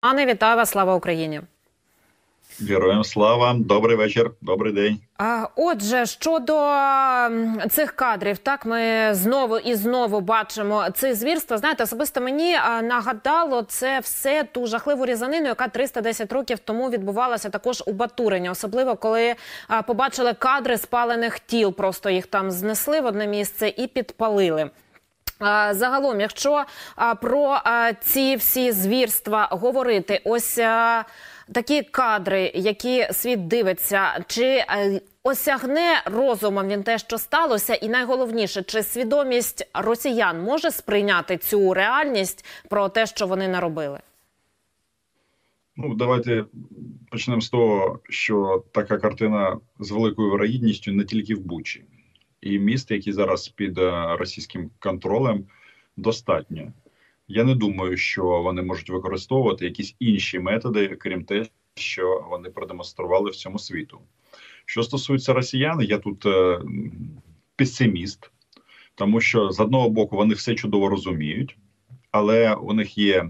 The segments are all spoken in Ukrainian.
Пане, вітаю вас, слава Україні. Героям слава, добрий вечір, добрий день. Отже, щодо цих кадрів, так ми знову і знову бачимо це звірство. Знаєте, особисто мені нагадало це все ту жахливу різанину, яка 310 років тому відбувалася також у Батурині, особливо коли побачили кадри спалених тіл. Просто їх там знесли в одне місце і підпалили. Загалом, якщо про ці всі звірства говорити, ось такі кадри, які світ дивиться, чи осягне розумом він те, що сталося, і найголовніше, чи свідомість росіян може сприйняти цю реальність про те, що вони наробили? Ну, давайте почнемо з того, що така картина з великою вирогідністю не тільки в Бучі, і міст, які зараз під е, російським контролем, достатньо. Я не думаю, що вони можуть використовувати якісь інші методи, крім те, що вони продемонстрували всьому світу. Що стосується росіян, я тут е, песиміст, тому що з одного боку вони все чудово розуміють, але у них є е,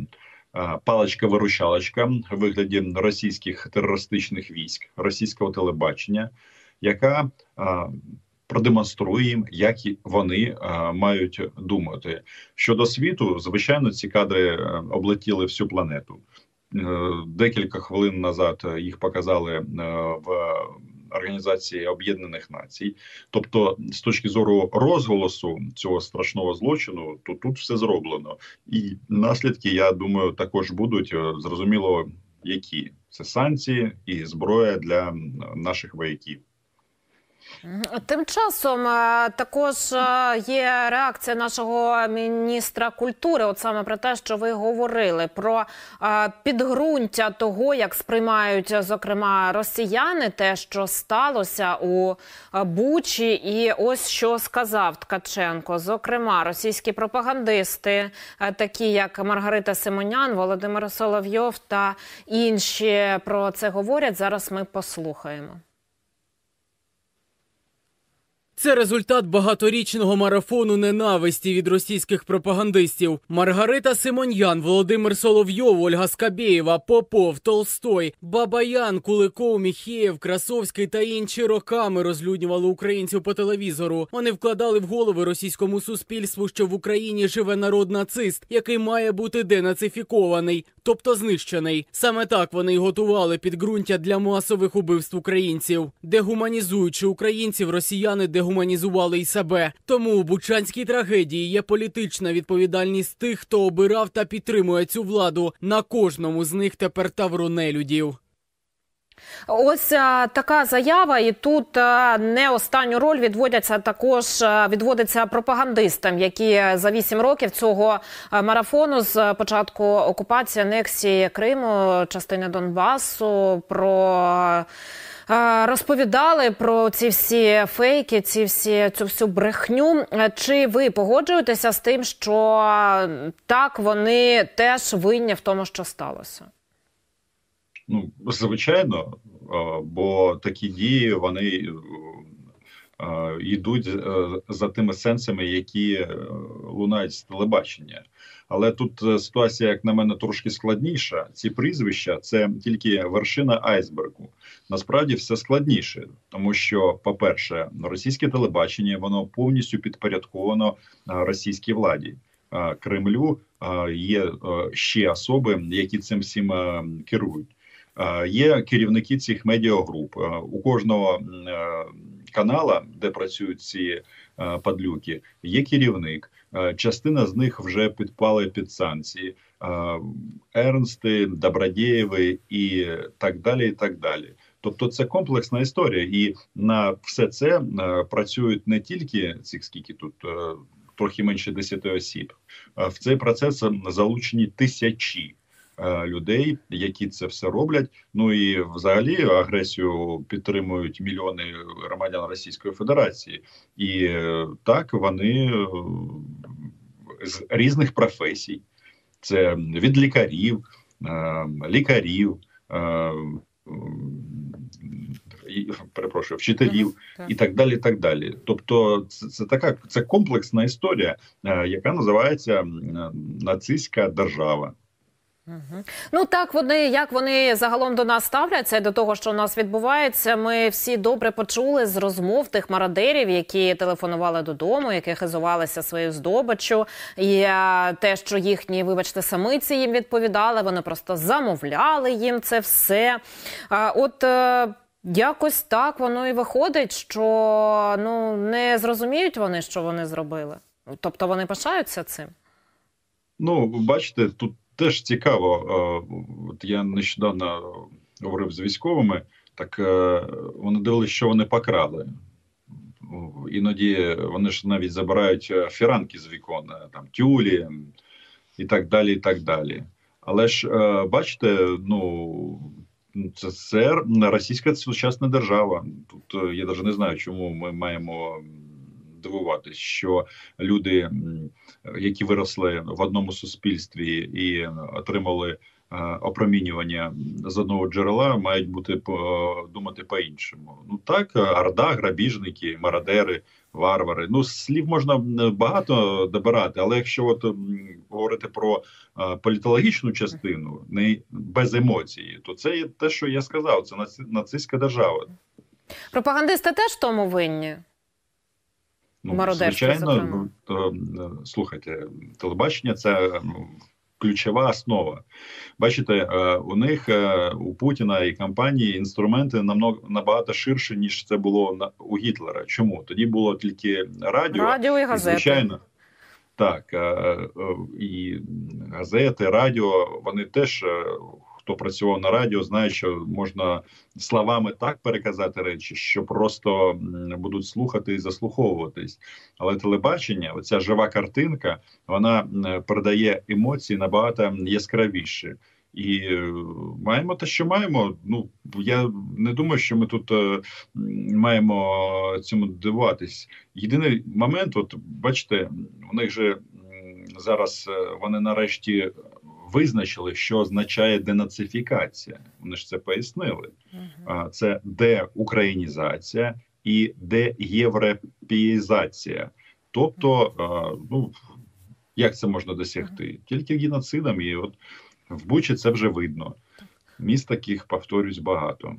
паличка-виручалочка в вигляді російських терористичних військ, російського телебачення, яка е, продемонструє їм, як вони а, мають думати щодо світу. Звичайно, ці кадри е, облетіли всю планету. Е, декілька хвилин назад їх показали е, в Організації Об'єднаних Націй, тобто, з точки зору розголосу цього страшного злочину, то тут все зроблено, і наслідки, я думаю, також будуть зрозуміло, які це санкції і зброя для наших вояків. Тим часом е, також е, є реакція нашого міністра культури, от саме про те, що ви говорили, про е, підґрунтя того, як сприймають зокрема росіяни, те, що сталося у Бучі, і ось що сказав Ткаченко. Зокрема, російські пропагандисти, такі як Маргарита Симонян, Володимир Соловйов та інші про це говорять. Зараз ми послухаємо. Це результат багаторічного марафону ненависті від російських пропагандистів. Маргарита Симоньян, Володимир Соловйов, Ольга Скабєєва, Попов, Толстой, Бабаян, Куликов, Міхеєв, Красовський та інші роками розлюднювали українців по телевізору. Вони вкладали в голови російському суспільству, що в Україні живе народ нацист, який має бути денацифікований, тобто знищений. Саме так вони й готували підґрунтя для масових убивств українців, дегуманізуючи українців, росіяни де дегуманізували й себе. Тому у Бучанській трагедії є політична відповідальність тих, хто обирав та підтримує цю владу. На кожному з них тепер тавро нелюдів. Ось а, така заява, і тут а, не останню роль відводяться також а, відводиться пропагандистам, які за вісім років цього марафону з початку окупації анексії Криму, частини Донбасу про розповідали про ці всі фейки, ці всі цю всю брехню. Чи ви погоджуєтеся з тим, що так вони теж винні в тому, що сталося? Ну, звичайно, бо такі дії вони йдуть е, за тими сенсами, які е, лунають з телебачення. Але тут е, ситуація, як на мене, трошки складніша. Ці прізвища це тільки вершина айсбергу. Насправді все складніше, тому що, по-перше, російське телебачення воно повністю підпорядковано російській владі. Кремлю є ще особи, які цим всім керують. Є керівники цих медіагруп. У кожного канала, де працюють ці падлюки, є керівник. Частина з них вже підпали під санкції. Ернсти, Добродєєви і так далі. і так далі. Тобто це комплексна історія, і на все це працюють не тільки цих скільки тут трохи менше 10 осіб. В цей процес залучені тисячі. Е, людей, які це все роблять. Ну і взагалі агресію підтримують мільйони громадян Російської Федерації, і е, так вони е, з різних професій. Це від лікарів, лікарів, перепрошую, вчителів і так далі. і так далі. Тобто, це це така це комплексна історія, яка називається нацистська держава. Ну так вони як вони загалом до нас ставляться до того, що у нас відбувається. Ми всі добре почули з розмов тих мародерів, які телефонували додому, які хизувалися своєю здобиччю, і а, те, що їхні, вибачте, самиці їм відповідали, вони просто замовляли їм це все. А, От е, якось так воно і виходить, що ну не зрозуміють вони, що вони зробили. Тобто вони пишаються цим. Ну, бачите, тут теж цікаво. От я нещодавно говорив з військовими, так е, вони дивилися, що вони покрали. Іноді вони ж навіть забирають е, фіранки з вікон, е, там тюлі і так далі. і так далі. Але ж бачите, ну це, це російська сучасна держава. Тут я навіть не знаю, чому ми маємо дивуватись, що люди, які виросли в одному суспільстві і отримали е, опромінювання з одного джерела, мають бути думати по-іншому. Ну так, орда, грабіжники, мародери, варвари. Ну слів можна багато добирати, але якщо от говорити про е, політологічну частину, не без емоцій, то це є те, що я сказав. Це нацистська держава. Пропагандисти теж тому винні. Ну, звичайно, то, е, слухайте, телебачення це ключова основа. Бачите, е, у них е, у Путіна і компанії інструменти намного набагато ширше, ніж це було у Гітлера. Чому тоді було тільки радіо, радіо і газети. І, звичайно. Так, і газети, радіо, вони теж хто працював на радіо, знає, що можна словами так переказати речі, що просто будуть слухати і заслуховуватись. Але телебачення, оця жива картинка, вона передає емоції набагато яскравіше. І е, маємо те, що маємо. Ну я не думаю, що ми тут е, маємо цьому дивуватись. Єдиний момент, от бачите, у них же зараз е, вони нарешті визначили, що означає денацифікація. Вони ж це пояснили. Це деукраїнізація і деєвропеїзація. Тобто, ну як це можна досягти? Тільки геноцидом, і от в Бучі це вже видно. Міст таких повторюсь багато.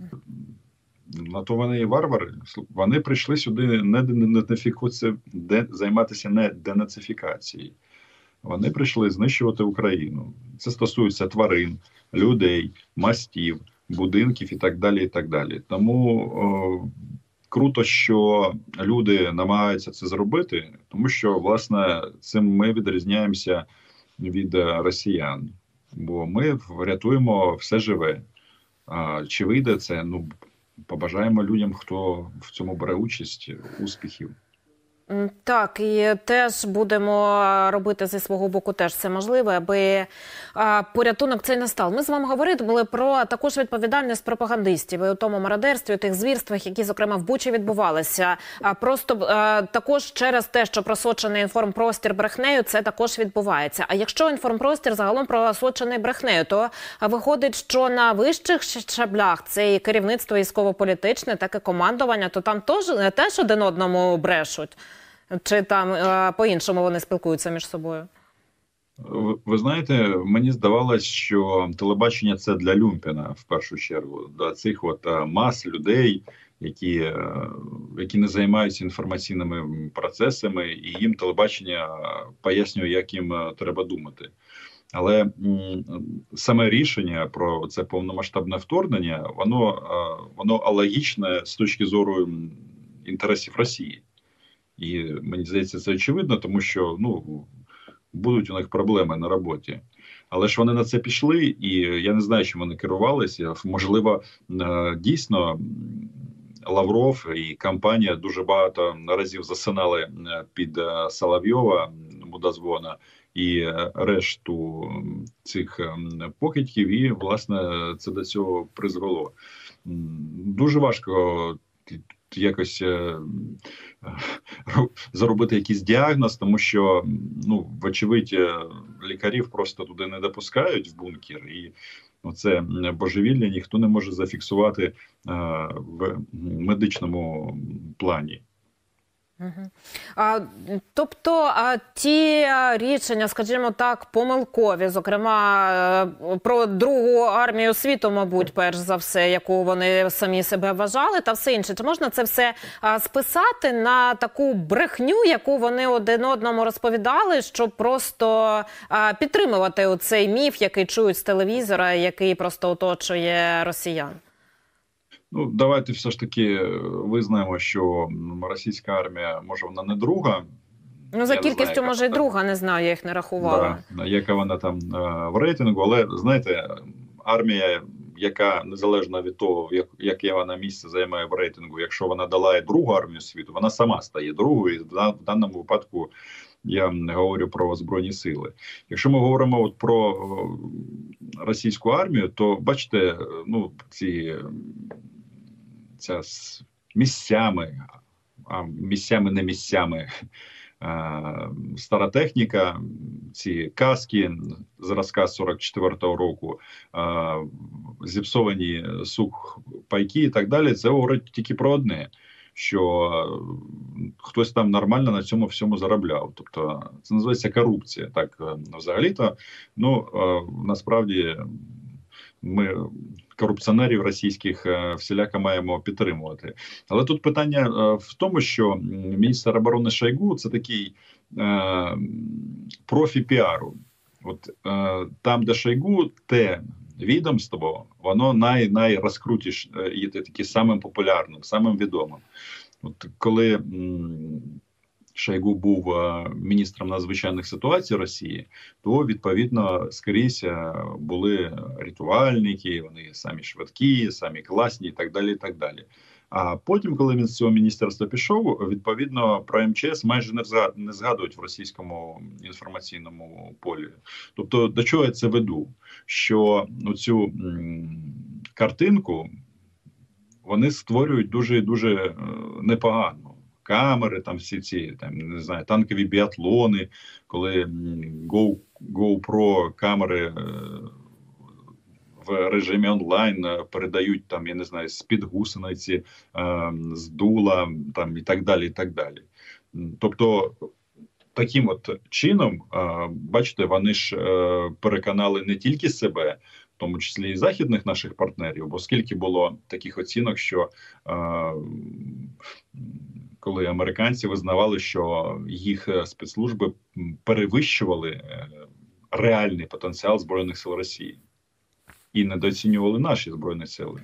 На то вони і варвари. Вони прийшли сюди не денацифікацію, де займатися не денацифікацією. Вони прийшли знищувати Україну. Це стосується тварин, людей, мастів, будинків і так далі. і так далі. Тому о, круто, що люди намагаються це зробити, тому що власне цим ми відрізняємося від росіян, бо ми врятуємо все живе. А чи вийде це? Ну побажаємо людям, хто в цьому бере участь, успіхів. Так, і теж будемо робити зі свого боку теж це можливе, аби порятунок цей не став. Ми з вами говорили про також відповідальність пропагандистів і у тому мародерстві, у тих звірствах, які зокрема в Бучі відбувалися. А просто також через те, що просочений інформпростір брехнею, це також відбувається. А якщо інформпростір загалом просочений брехнею, то виходить, що на вищих щаблях це і керівництво військово-політичне, так і командування, то там теж теж один одному брешуть. Чи там е, по-іншому вони спілкуються між собою? Ви знаєте, мені здавалось, що телебачення це для Люмпіна в першу чергу, для цих от е, мас людей, які е, які не займаються інформаційними процесами, і їм телебачення пояснює, як їм треба думати. Але саме рішення про це повномасштабне вторгнення, воно воно алогічне з точки зору інтересів Росії. І мені здається, це очевидно, тому що ну будуть у них проблеми на роботі. Але ж вони на це пішли, і я не знаю, чим вони керувалися. Можливо, е, дійсно Лавров і компанія дуже багато разів засинали е, під е, Соловйова мудозвона і решту цих покидьків, і власне це до цього призвело. Дуже важко якось е, зробити якийсь діагноз, тому що ну, вочевидь, е, лікарів просто туди не допускають в бункер, і це божевілля ніхто не може зафіксувати е, в медичному плані. А, Тобто а, ті рішення, скажімо так, помилкові, зокрема е, про другу армію світу, мабуть, перш за все, яку вони самі себе вважали, та все інше. Чи можна це все а, списати на таку брехню, яку вони один одному розповідали, щоб просто а, підтримувати цей міф, який чують з телевізора, який просто оточує росіян? Ну, давайте все ж таки е, визнаємо, що російська армія може вона не друга. Ну за кількістю може й друга, не знаю, я їх не рахувала. Да, яка вона там е, в рейтингу, але знаєте, армія, яка незалежно від того, як яке вона місце займає в рейтингу, якщо вона долає другу армію світу, вона сама стає другою. І В даному випадку я говорю про збройні сили. Якщо ми говоримо от про російську армію, то бачите, ну ці ця з місцями, а місцями не місцями. Стара техніка, ці каски зразка 44-го року, зіпсовані сух пайки і так далі. Це говорить тільки про одне: що хтось там нормально на цьому всьому заробляв. Тобто це називається корупція. Так взагалі-то ну насправді ми корупціонерів російських е, всіляко маємо підтримувати. Але тут питання е, в тому, що міністр оборони Шойгу – це такий е, профі піару. От там, де Шойгу, те відомство, воно най найрозкрутіше є таке самим популярним, самим відомим. От коли Шойгу був е, міністром надзвичайних ситуацій Росії, то відповідно скрізь е, були рятувальники, вони самі швидкі, самі класні, і так далі. і так далі. А потім, коли він з цього міністерства пішов, відповідно про МЧС майже не згадують в російському інформаційному полі. Тобто, до чого я це веду? Що цю картинку вони створюють дуже дуже е, непогано камери, там всі ці там не знаю, танкові біатлони, коли Go, GoPro камери е, в режимі онлайн е, передають там, я не знаю, з під гусениці, е, з дула там і так далі. і так далі. Тобто. Таким от чином, бачите, вони ж переконали не тільки себе, в тому числі і західних наших партнерів, бо скільки було таких оцінок, що коли американці визнавали, що їх е, спецслужби перевищували е, реальний потенціал збройних сил Росії і недооцінювали наші збройні сили.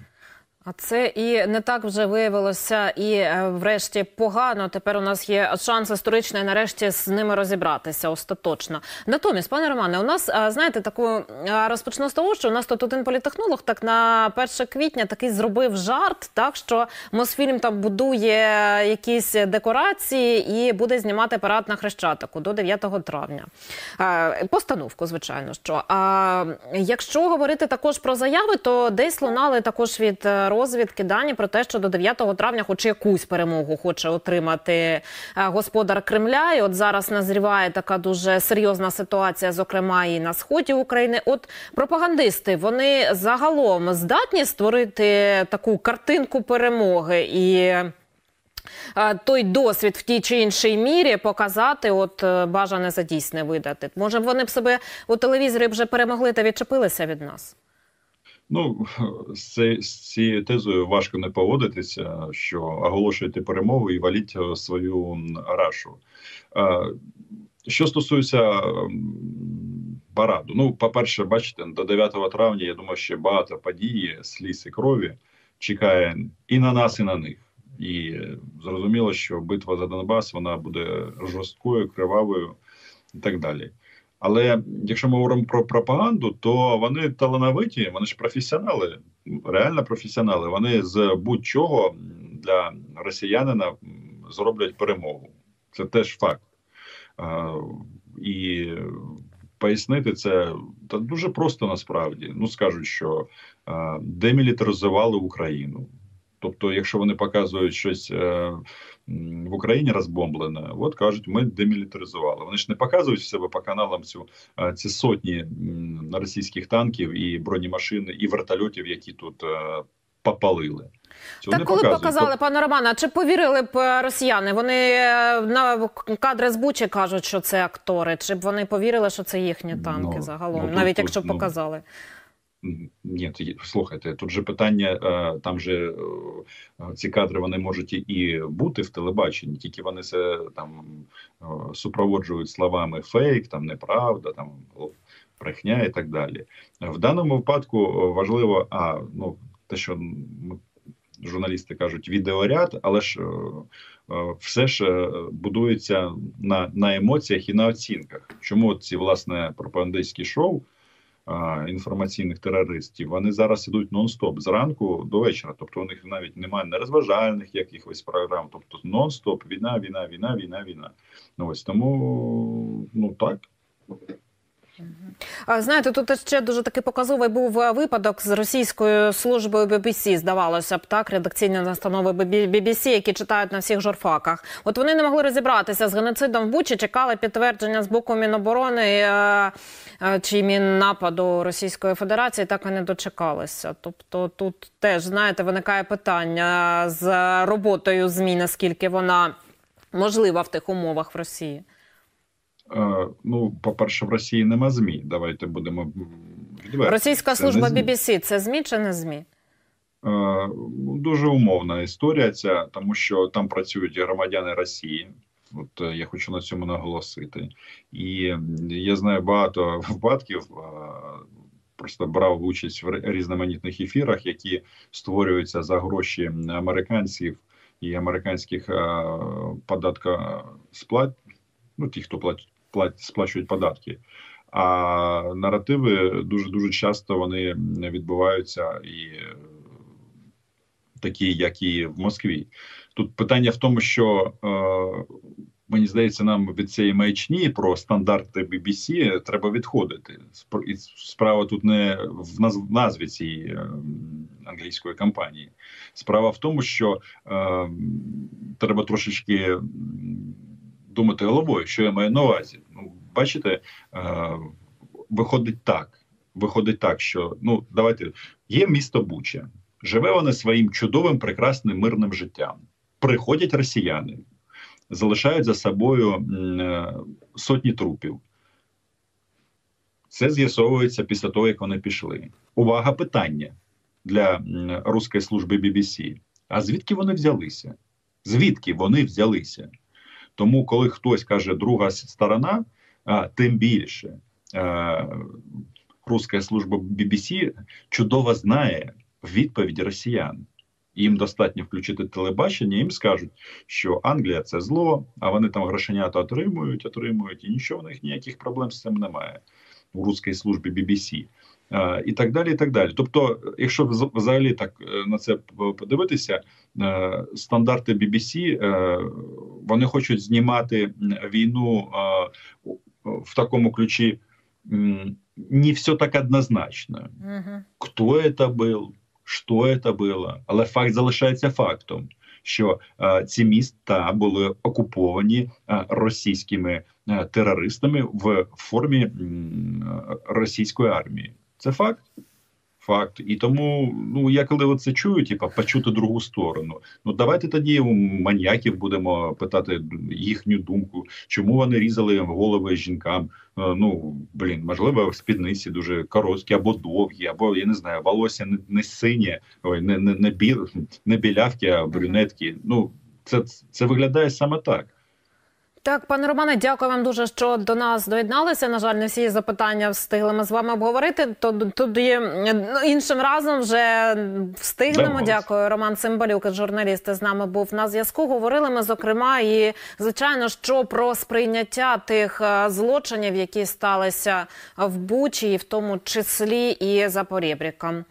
А це і не так вже виявилося, і е, врешті погано. Тепер у нас є шанс історичний нарешті з ними розібратися остаточно. Натомість, пане Романе, у нас е, знаєте, таку е, розпочну з того, що у нас тут один політехнолог так на 1 квітня такий зробив жарт, так що Мосфільм там будує якісь декорації і буде знімати парад на хрещатику до 9 травня. Постановку, звичайно, що а якщо говорити також про заяви, то десь лунали також від розвідки дані про те, що до 9 травня, хоч якусь перемогу хоче отримати е, господар Кремля. І От зараз назріває така дуже серйозна ситуація, зокрема і на сході України. От пропагандисти вони загалом здатні створити таку картинку перемоги і. Е, той досвід в тій чи іншій мірі показати, от е, бажане за дійсне видати. Може, вони б себе у телевізорі вже перемогли та відчепилися від нас. Ну з цією тезою важко не поводитися, що оголошуєте перемогу і валіть е, свою рашу. Що стосується параду, ну по-перше, бачите, до 9 травня я думаю, ще багато подій, сліз і крові чекає і на нас, і на них. І зрозуміло, що битва за Донбас вона буде жорсткою, кривавою і так далі. Але якщо ми говоримо про пропаганду, то вони талановиті, вони ж професіонали, реально професіонали. Вони з будь-чого для росіянина зроблять перемогу. Це теж факт. І пояснити це та дуже просто насправді. Ну скажуть, що демілітаризували Україну. Тобто, якщо вони показують щось е, в Україні розбомблене, от кажуть, ми демілітаризували. Вони ж не показують в себе по каналам цю е, ці сотні російських танків і бронемашин, і вертольотів, які тут е, попалили. Цього Так коли показують. показали, пане Романе, чи повірили б росіяни? Вони на кадри з Бучі кажуть, що це актори, чи б вони повірили, що це їхні танки Ну, загалом, ну, навіть тут, якщо ну, показали. Ні, тоді- слухайте, тут же питання, е, там же е, ці кадри вони можуть і- бути в телебаченні, тільки вони це там е, супроводжують словами фейк, там неправда, там брехня і так далі. В даному випадку е, важливо, а ну те, що журналісти кажуть, відеоряд, але ж е, е, все ж е, будується на, на емоціях і на оцінках. Чому ці власне пропагандистські шоу? Інформаційних терористів, вони зараз ідуть нон-стоп зранку до вечора. Тобто у них навіть немає нерозважальних якихось програм. Тобто нон-стоп, війна, війна, війна, війна, війна. Ось тому ну так. Знаєте, тут ще дуже такий показовий був е, випадок з російською службою BBC, здавалося б, так, редакційні настанови BBC, які читають на всіх журфаках. От вони не могли розібратися з геноцидом в Бучі, чекали підтвердження з боку Міноборони е, е, чи Міннападу Російської Федерації, так і не дочекалися. Тобто тут теж, знаєте, виникає питання з роботою ЗМІ, наскільки вона можлива в тих умовах в Росії. Е, ну, по-перше, в Росії нема ЗМІ. Давайте будемо відверті. Російська служба ЗМІ. BBC – це ЗМІ чи не ЗМІ? Е, Дуже умовна історія ця, тому що там працюють громадяни Росії. От е, я хочу на цьому наголосити. І я знаю багато випадків. Просто брав участь в різноманітних ефірах, які створюються за гроші американців і американських податкосплат, ну ті, хто платять, сплачують податки. А наративи дуже дуже часто вони відбуваються і е, такі, як і в Москві. Тут питання в тому, що е, мені здається, нам від цієї маячні про стандарти BBC треба відходити. І Справа тут не в наз- назві цієї е, англійської компанії. Справа в тому, що е, треба трошечки думати головою, що я маю на увазі. Ну, бачите, е, виходить так. Виходить так, що ну давайте є місто Буча. Живе воно своїм чудовим, прекрасним мирним життям. Приходять росіяни, залишають за собою е, сотні трупів. Це з'ясовується після того, як вони пішли. Увага, питання для руської служби BBC. А звідки вони взялися? Звідки вони взялися? Тому, коли хтось каже друга сторона, тим більше е, руська служба BBC чудово знає відповідь росіян. Їм достатньо включити телебачення, їм скажуть, що Англія це зло, а вони там грошенята отримують, отримують, і нічого в них ніяких проблем з цим немає у руській службі BBC. Е, і так далі. і так далі. Тобто, якщо взагалі так е, на це подивитися, стандарти BBC, вони хочуть знімати м, війну е, у- в такому ключі. м, Не все так однозначно Угу. хто это был, що это було, але факт залишається фактом, що е, ці міста були окуповані е, російськими е, терористами в формі м, е, російської армії. Це факт. Факт. І тому, ну я коли це чую, типа почути другу сторону. Ну давайте тоді у маньяків будемо питати їхню думку, чому вони різали голови жінкам. Е, Ну блін, можливо, спідниці дуже короткі або довгі, або я не знаю, волосся не, не синє, ой, не, не, не, бі, не білявки, а брюнетки. Ну це, це виглядає саме так. Так, пане Романе, дякую вам дуже, що до нас доєдналися. На жаль, не всі запитання встигли ми з вами обговорити. То тоді ну, іншим разом вже встигнемо. Дякую. Роман Цимбалюк, журналіст, з нами був на зв'язку. Говорили ми зокрема і звичайно, що про сприйняття тих е, злочинів, які сталися в Бучі, і в тому числі і за Порєбріком.